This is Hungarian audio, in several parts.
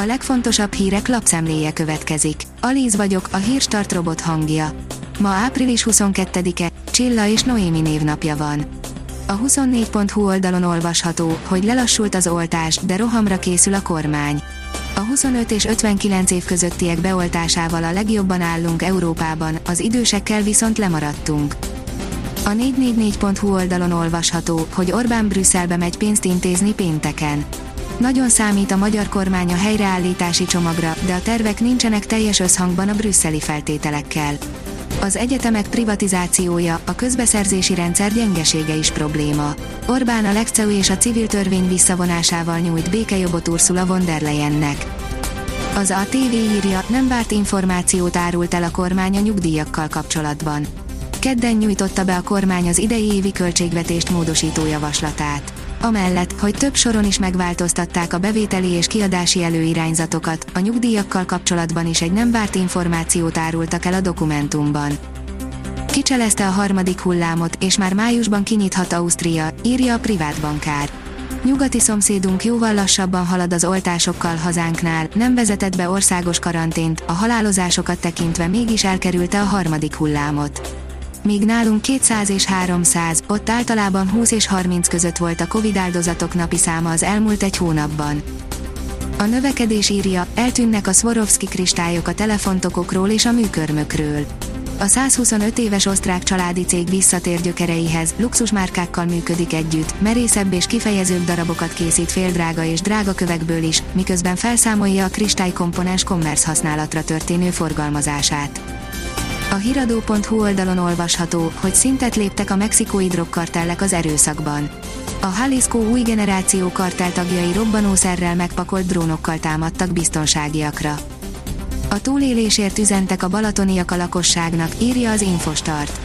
A legfontosabb hírek lapszemléje következik. Alíz vagyok, a hírstart robot hangja. Ma április 22-e, Csilla és Noémi névnapja van. A 24.hu oldalon olvasható, hogy lelassult az oltás, de rohamra készül a kormány. A 25 és 59 év közöttiek beoltásával a legjobban állunk Európában, az idősekkel viszont lemaradtunk. A 444.hu oldalon olvasható, hogy Orbán Brüsszelbe megy pénzt intézni pénteken. Nagyon számít a magyar kormány a helyreállítási csomagra, de a tervek nincsenek teljes összhangban a brüsszeli feltételekkel. Az egyetemek privatizációja, a közbeszerzési rendszer gyengesége is probléma. Orbán a Legceu és a civil törvény visszavonásával nyújt békejobbot Ursula von der Leyennek. Az ATV írja, nem várt információt árult el a kormány a nyugdíjakkal kapcsolatban. Kedden nyújtotta be a kormány az idei évi költségvetést módosító javaslatát. Amellett, hogy több soron is megváltoztatták a bevételi és kiadási előirányzatokat, a nyugdíjakkal kapcsolatban is egy nem várt információt árultak el a dokumentumban. Kicselezte a harmadik hullámot, és már májusban kinyithat Ausztria, írja a privát bankár. Nyugati szomszédunk jóval lassabban halad az oltásokkal hazánknál, nem vezetett be országos karantént, a halálozásokat tekintve mégis elkerülte a harmadik hullámot míg nálunk 200 és 300, ott általában 20 és 30 között volt a Covid áldozatok napi száma az elmúlt egy hónapban. A növekedés írja, eltűnnek a Swarovski kristályok a telefontokokról és a műkörmökről. A 125 éves osztrák családi cég visszatér gyökereihez, luxusmárkákkal működik együtt, merészebb és kifejezőbb darabokat készít féldrága és drága kövekből is, miközben felszámolja a kristálykomponens commerce használatra történő forgalmazását. A hiradó.hu oldalon olvasható, hogy szintet léptek a mexikói drogkartellek az erőszakban. A Jalisco új generáció kartel tagjai robbanószerrel megpakolt drónokkal támadtak biztonságiakra. A túlélésért üzentek a balatoniak a lakosságnak, írja az Infostart.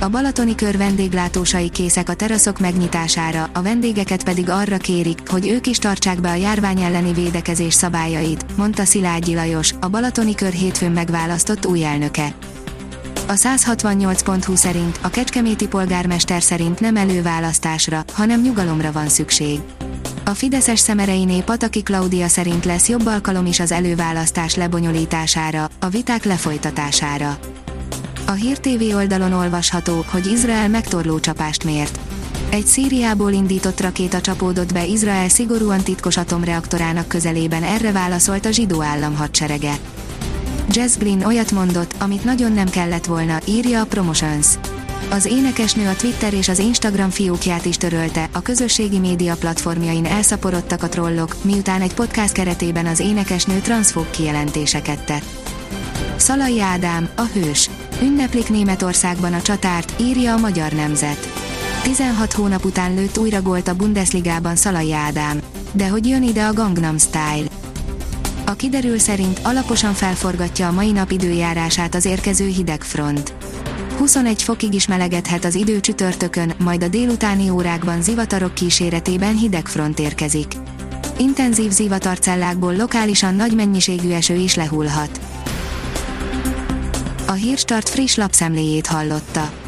A balatoni kör vendéglátósai készek a teraszok megnyitására, a vendégeket pedig arra kérik, hogy ők is tartsák be a járvány elleni védekezés szabályait, mondta Szilágyi Lajos, a balatoni kör hétfőn megválasztott új elnöke. A 168.20 szerint a kecskeméti polgármester szerint nem előválasztásra, hanem nyugalomra van szükség. A Fideszes szemereiné Pataki Klaudia szerint lesz jobb alkalom is az előválasztás lebonyolítására, a viták lefolytatására. A Hír TV oldalon olvasható, hogy Izrael megtorló csapást mért. Egy Szíriából indított rakéta csapódott be Izrael szigorúan titkos atomreaktorának közelében erre válaszolt a zsidó állam hadserege. Jazz Green olyat mondott, amit nagyon nem kellett volna, írja a Promotions. Az énekesnő a Twitter és az Instagram fiókját is törölte, a közösségi média platformjain elszaporodtak a trollok, miután egy podcast keretében az énekesnő transzfók kijelentéseket tett. Szalai Ádám, a hős. Ünneplik Németországban a csatárt, írja a Magyar Nemzet. 16 hónap után lőtt újra gólt a Bundesligában Szalai Ádám. De hogy jön ide a Gangnam Style? A kiderül szerint alaposan felforgatja a mai nap időjárását az érkező hideg front. 21 fokig is melegedhet az idő csütörtökön, majd a délutáni órákban zivatarok kíséretében hideg front érkezik. Intenzív zivatarcellákból lokálisan nagy mennyiségű eső is lehullhat. A Hírstart friss lapszemléjét hallotta.